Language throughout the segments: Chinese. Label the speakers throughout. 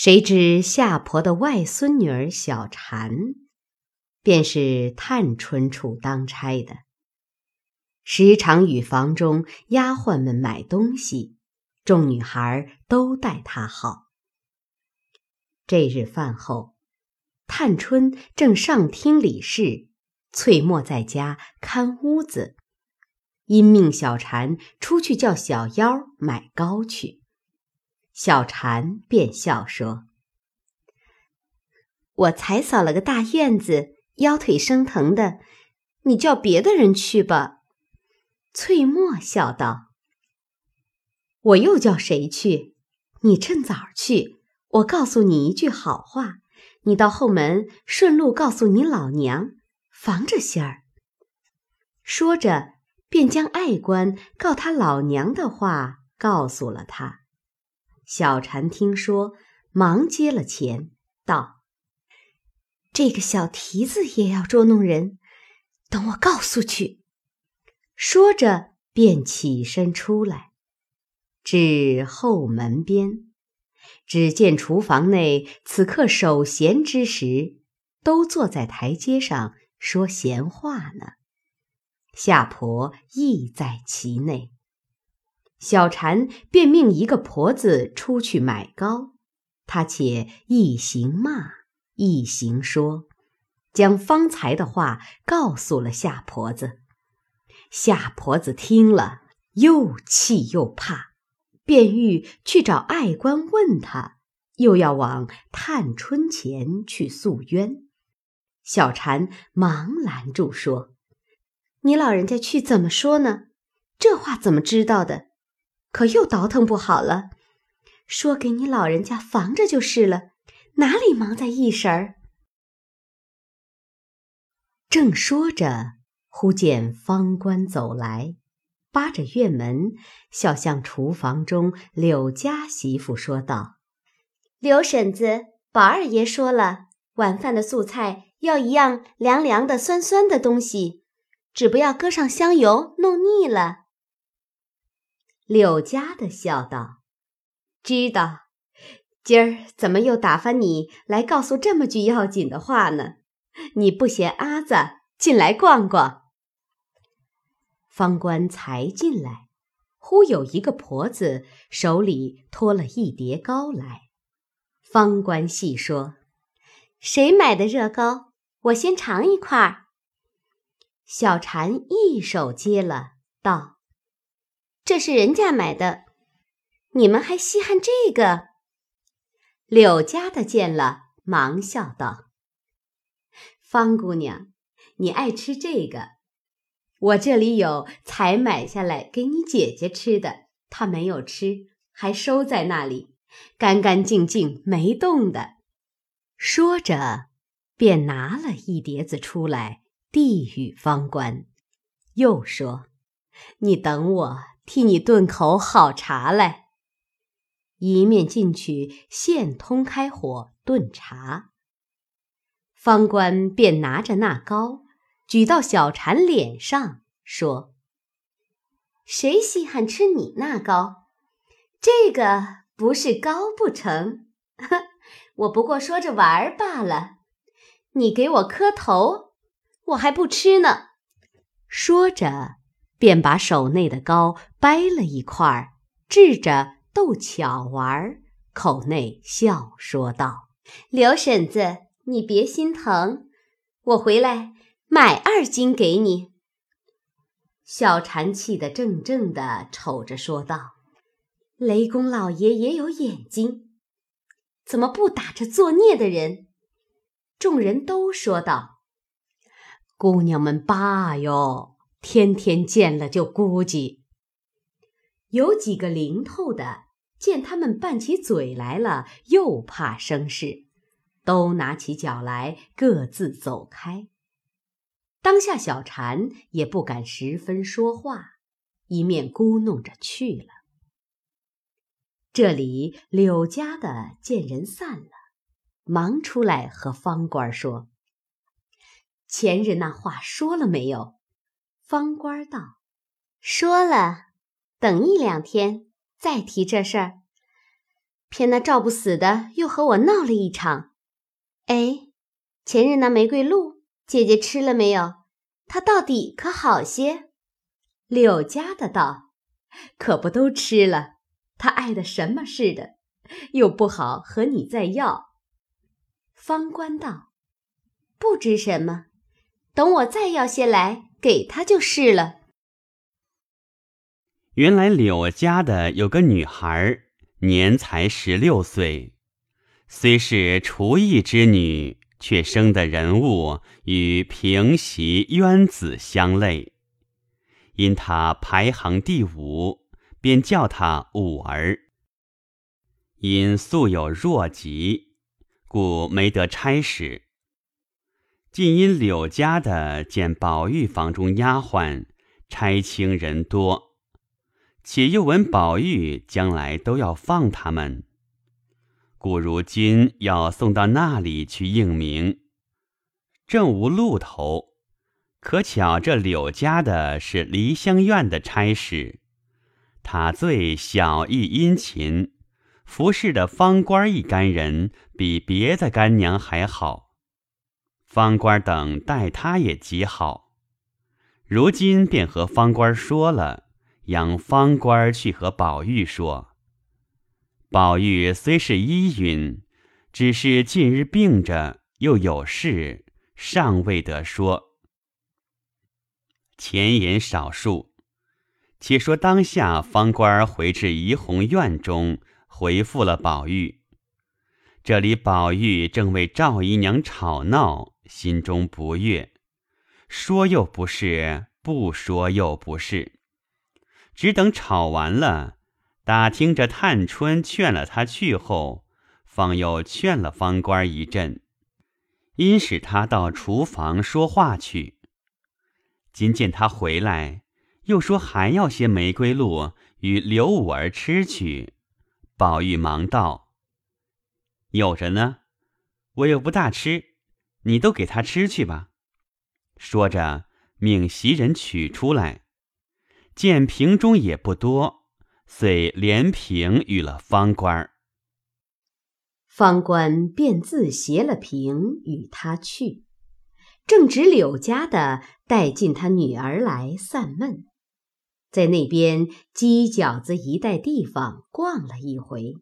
Speaker 1: 谁知夏婆的外孙女儿小婵，便是探春处当差的，时常与房中丫鬟们买东西，众女孩都待她好。这日饭后，探春正上厅理事，翠墨在家看屋子，因命小婵出去叫小妖买糕去。小婵便笑说：“
Speaker 2: 我才扫了个大院子，腰腿生疼的，你叫别的人去吧。”
Speaker 1: 翠墨笑道：“我又叫谁去？你趁早去，我告诉你一句好话，你到后门顺路告诉你老娘，防着些儿。”说着，便将爱官告他老娘的话告诉了他。小婵听说，忙接了钱，道：“
Speaker 2: 这个小蹄子也要捉弄人，等我告诉去。”
Speaker 1: 说着，便起身出来，至后门边，只见厨房内此刻守闲之时，都坐在台阶上说闲话呢。夏婆亦在其内。小婵便命一个婆子出去买糕，她且一行骂，一行说，将方才的话告诉了夏婆子。夏婆子听了，又气又怕，便欲去找爱官问他，又要往探春前去诉冤。小婵忙拦住说：“
Speaker 2: 你老人家去怎么说呢？这话怎么知道的？”可又倒腾不好了，说给你老人家防着就是了，哪里忙在一时儿？
Speaker 1: 正说着，忽见方官走来，扒着院门，笑向厨房中柳家媳妇说道：“
Speaker 2: 刘婶子，宝二爷说了，晚饭的素菜要一样凉凉的、酸酸的东西，只不要搁上香油，弄腻了。”
Speaker 1: 柳家的笑道：“知道，今儿怎么又打发你来告诉这么句要紧的话呢？你不嫌阿子进来逛逛。”方官才进来，忽有一个婆子手里托了一碟糕来。方官细说：“
Speaker 2: 谁买的热糕？我先尝一块儿。”
Speaker 1: 小婵一手接了，道。
Speaker 2: 这是人家买的，你们还稀罕这个？
Speaker 1: 柳家的见了，忙笑道：“方姑娘，你爱吃这个，我这里有才买下来给你姐姐吃的，她没有吃，还收在那里，干干净净没动的。”说着，便拿了一碟子出来，递与方官，又说：“你等我。”替你炖口好茶来，一面进去现通开火炖茶。方官便拿着那糕，举到小婵脸上，说：“
Speaker 2: 谁稀罕吃你那糕？这个不是糕不成？我不过说着玩儿罢了。你给我磕头，我还不吃呢。”
Speaker 1: 说着。便把手内的糕掰了一块，掷着逗巧玩，口内笑说道：“
Speaker 2: 刘婶子，你别心疼，我回来买二斤给你。”
Speaker 1: 小婵气得怔怔的瞅着说道：“雷公老爷也有眼睛，怎么不打这作孽的人？”众人都说道：“姑娘们罢哟。”天天见了就估计，有几个灵透的，见他们拌起嘴来了，又怕生事，都拿起脚来，各自走开。当下小婵也不敢十分说话，一面咕哝着去了。这里柳家的见人散了，忙出来和方官说：“前日那话说了没有？”方官道：“
Speaker 2: 说了，等一两天再提这事儿。偏那赵不死的又和我闹了一场。哎，前日那玫瑰露，姐姐吃了没有？它到底可好些？
Speaker 1: 柳家的道：“可不都吃了？他爱的什么似的，又不好和你再要。”
Speaker 2: 方官道：“不知什么，等我再要些来给他就是了。”
Speaker 3: 原来柳家的有个女孩，年才十六岁，虽是厨艺之女。却生的人物与平袭渊子相类，因她排行第五，便叫她五儿。因素有弱疾，故没得差使。近因柳家的见宝玉房中丫鬟差清人多，且又闻宝玉将来都要放他们。故如今要送到那里去应名，正无路头。可巧这柳家的是梨香院的差使，他最小义殷勤，服侍的方官一干人比别的干娘还好。方官等待他也极好，如今便和方官说了，让方官去和宝玉说。宝玉虽是依允，只是近日病着，又有事，尚未得说。前言少述，且说当下方官回至怡红院中，回复了宝玉。这里宝玉正为赵姨娘吵闹，心中不悦，说又不是，不说又不是，只等吵完了。打听着，探春劝了他去后，方又劝了方官一阵，因使他到厨房说话去。今见他回来，又说还要些玫瑰露与刘五儿吃去。宝玉忙道：“有着呢，我又不大吃，你都给他吃去吧。”说着，命袭人取出来，见瓶中也不多。遂连瓶与了方官，
Speaker 1: 方官便自携了瓶与他去。正值柳家的带进他女儿来散闷，在那边鸡饺子一带地方逛了一回，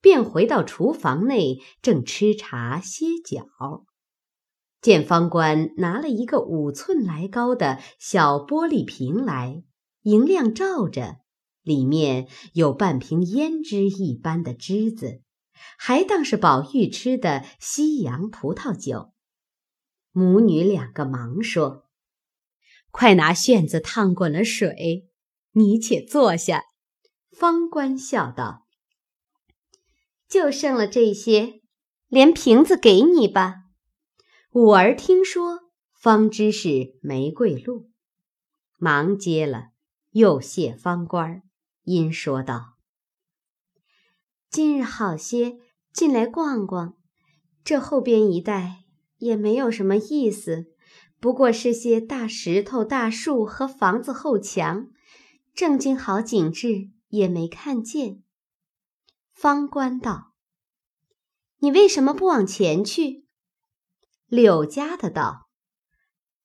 Speaker 1: 便回到厨房内正吃茶歇脚，见方官拿了一个五寸来高的小玻璃瓶来，银亮照着。里面有半瓶胭脂一般的汁子，还当是宝玉吃的西洋葡萄酒。母女两个忙说：“快拿旋子烫滚了水，你且坐下。”方官笑道：“
Speaker 2: 就剩了这些，连瓶子给你吧。”
Speaker 1: 五儿听说，方知是玫瑰露，忙接了，又谢方官儿。因说道：“
Speaker 2: 今日好些，进来逛逛。这后边一带也没有什么意思，不过是些大石头、大树和房子后墙，正经好景致也没看见。”方官道：“你为什么不往前去？”
Speaker 1: 柳家的道：“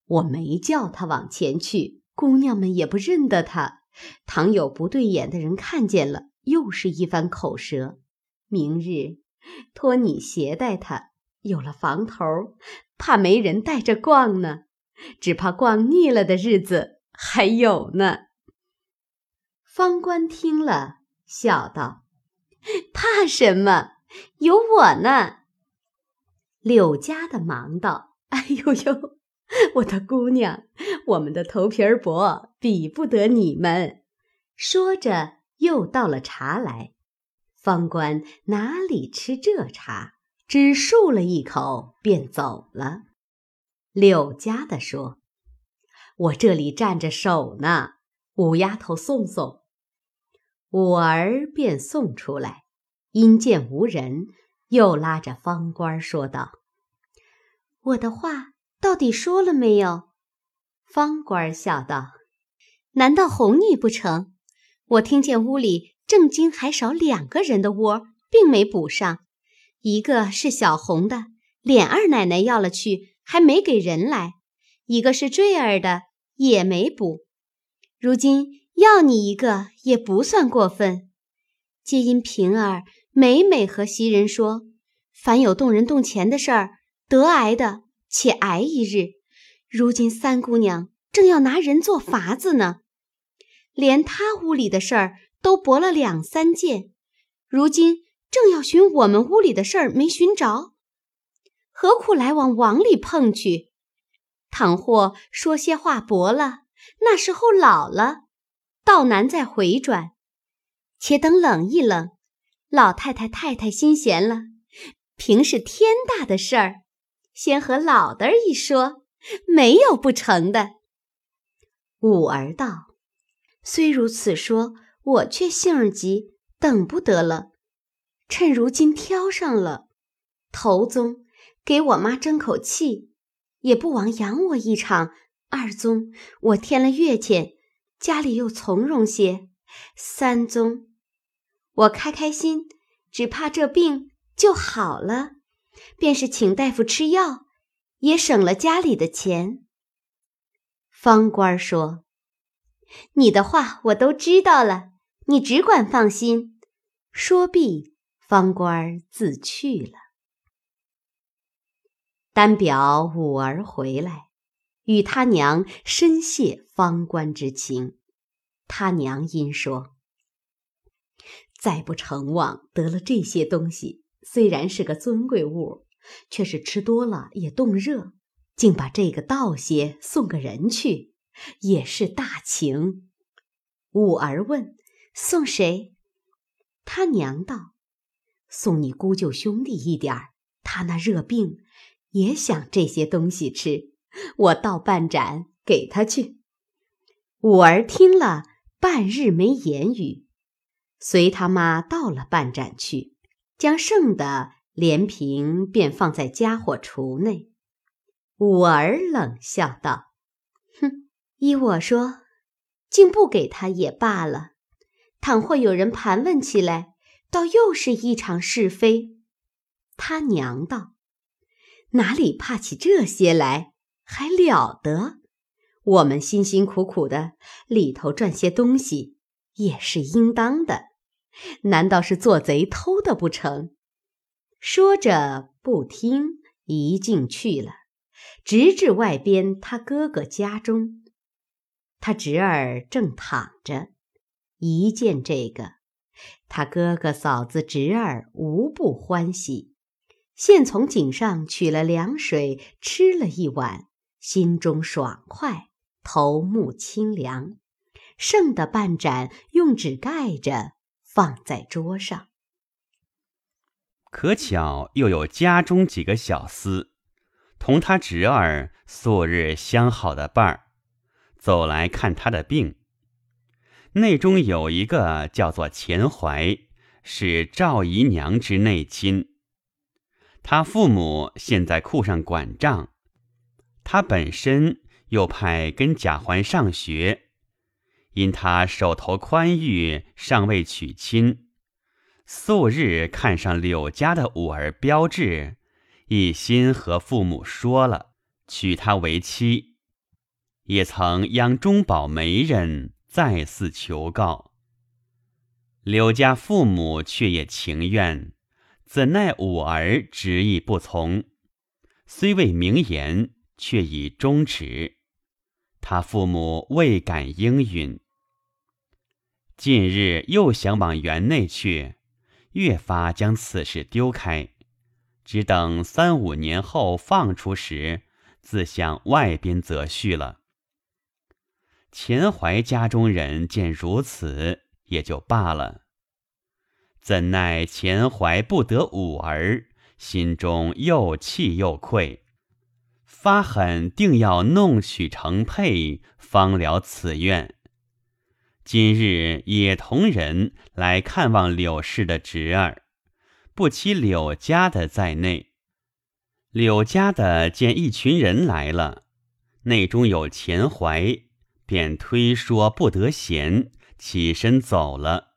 Speaker 1: 我没叫他往前去，姑娘们也不认得他。”倘有不对眼的人看见了，又是一番口舌。明日托你携带他，有了房头，怕没人带着逛呢。只怕逛腻了的日子还有呢。
Speaker 2: 方官听了，笑道：“怕什么？有我呢。”
Speaker 1: 柳家的忙道：“ 哎呦呦！”我的姑娘，我们的头皮儿薄，比不得你们。说着，又倒了茶来。方官哪里吃这茶，只漱了一口，便走了。柳家的说：“我这里站着手呢，五丫头送送。”五儿便送出来，因见无人，又拉着方官说道：“
Speaker 2: 我的话。”到底说了没有？
Speaker 1: 方官笑道：“
Speaker 2: 难道哄你不成？我听见屋里正经还少两个人的窝，
Speaker 1: 并没补上，一个是小红的，脸二奶奶要了去，还没给人来；一个是坠儿的，也没补。如今要你一个也不算过分，皆因平儿每每和袭人说，凡有动人动钱的事儿，得癌的且挨一日。如今三姑娘正要拿人做法子呢，连她屋里的事儿都驳了两三件，如今正要寻我们屋里的事儿没寻着，何苦来往网里碰去？倘或说些话驳了。那时候老了，道难再回转，且等冷一冷，老太太太太心闲了，平是天大的事儿，先和老的一说，没有不成的。五儿道：“虽如此说，我却性儿急，等不得了。趁如今挑上了，头宗给我妈争口气，也不枉养我一场。”二宗，我添了月钱，家里又从容些。三宗，我开开心，只怕这病就好了，便是请大夫吃药，也省了家里的钱。方官说：“你的话我都知道了，你只管放心。”说毕，方官自去了。单表五儿回来。与他娘深谢方官之情，他娘因说：“再不成望得了这些东西，虽然是个尊贵物，却是吃多了也冻热，竟把这个倒些送个人去，也是大情。”五儿问：“送谁？”他娘道：“送你姑舅兄弟一点儿，他那热病，也想这些东西吃。”我倒半盏给他去。五儿听了，半日没言语，随他妈倒了半盏去，将剩的连瓶便放在家伙橱内。五儿冷笑道：“哼，依我说，竟不给他也罢了。倘或有人盘问起来，倒又是一场是非。”他娘道：“哪里怕起这些来？”还了得！我们辛辛苦苦的里头赚些东西，也是应当的。难道是做贼偷的不成？说着不听，一进去了，直至外边他哥哥家中。他侄儿正躺着，一见这个，他哥哥嫂子侄儿无不欢喜，现从井上取了凉水，吃了一碗。心中爽快，头目清凉，剩的半盏用纸盖着，放在桌上。
Speaker 3: 可巧又有家中几个小厮，同他侄儿素日相好的伴儿，走来看他的病。内中有一个叫做钱怀，是赵姨娘之内亲，他父母现在库上管账。他本身又派跟贾环上学，因他手头宽裕，尚未娶亲，素日看上柳家的五儿标志，一心和父母说了，娶她为妻，也曾央中保媒人再次求告。柳家父母却也情愿，怎奈五儿执意不从，虽未明言。却已终止，他父母未敢应允。近日又想往园内去，越发将此事丢开，只等三五年后放出时，自向外边择婿了。钱怀家中人见如此，也就罢了。怎奈钱怀不得五儿，心中又气又愧。发狠，定要弄取成配，方了此愿。今日也同人来看望柳氏的侄儿，不期柳家的在内。柳家的见一群人来了，内中有钱怀，便推说不得闲，起身走了。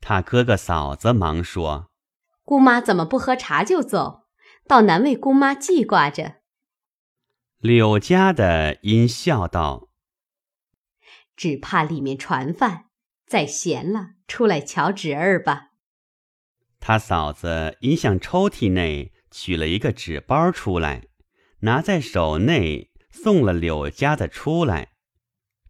Speaker 3: 他哥哥嫂子忙说：“
Speaker 1: 姑妈怎么不喝茶就走？倒难为姑妈记挂着。”
Speaker 3: 柳家的因笑道：“
Speaker 1: 只怕里面传饭，再闲了出来瞧侄儿吧。”
Speaker 3: 他嫂子因向抽屉内取了一个纸包出来，拿在手内送了柳家的出来，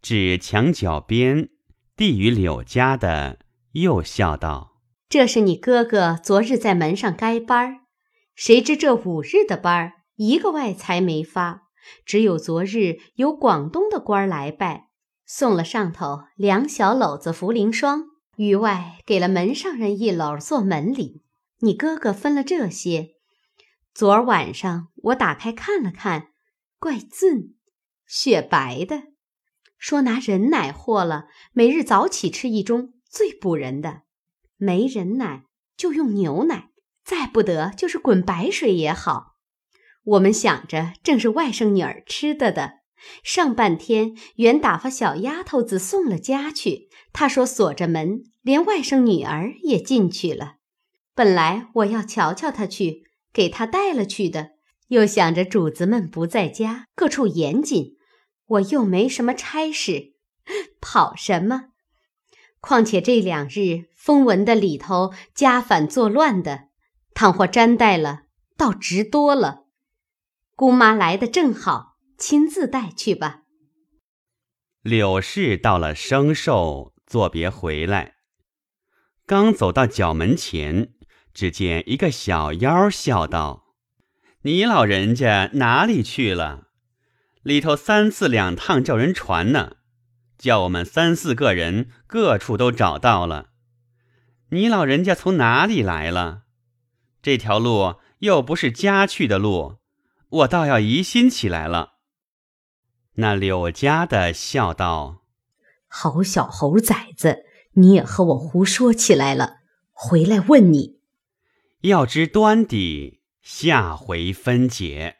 Speaker 3: 指墙角边递与柳家的，又笑道：“
Speaker 1: 这是你哥哥昨日在门上该班儿，谁知这五日的班儿一个外财没发。”只有昨日有广东的官儿来拜，送了上头两小篓子茯苓霜，余外给了门上人一篓做门礼。你哥哥分了这些。昨儿晚上我打开看了看，怪俊，雪白的，说拿人奶和了，每日早起吃一盅，最补人的。没人奶就用牛奶，再不得就是滚白水也好。我们想着正是外甥女儿吃的的，上半天原打发小丫头子送了家去，她说锁着门，连外甥女儿也进去了。本来我要瞧瞧她去，给她带了去的，又想着主子们不在家，各处严谨，我又没什么差事，跑什么？况且这两日风闻的里头家反作乱的，倘或沾带了，倒值多了。姑妈来的正好，亲自带去吧。
Speaker 3: 柳氏到了生寿，作别回来，刚走到角门前，只见一个小妖笑道：“你老人家哪里去了？里头三次两趟叫人传呢，叫我们三四个人各处都找到了。你老人家从哪里来了？这条路又不是家去的路。”我倒要疑心起来了。那柳家的笑道：“
Speaker 1: 好小猴崽子，你也和我胡说起来了。回来问你，
Speaker 3: 要知端底，下回分解。”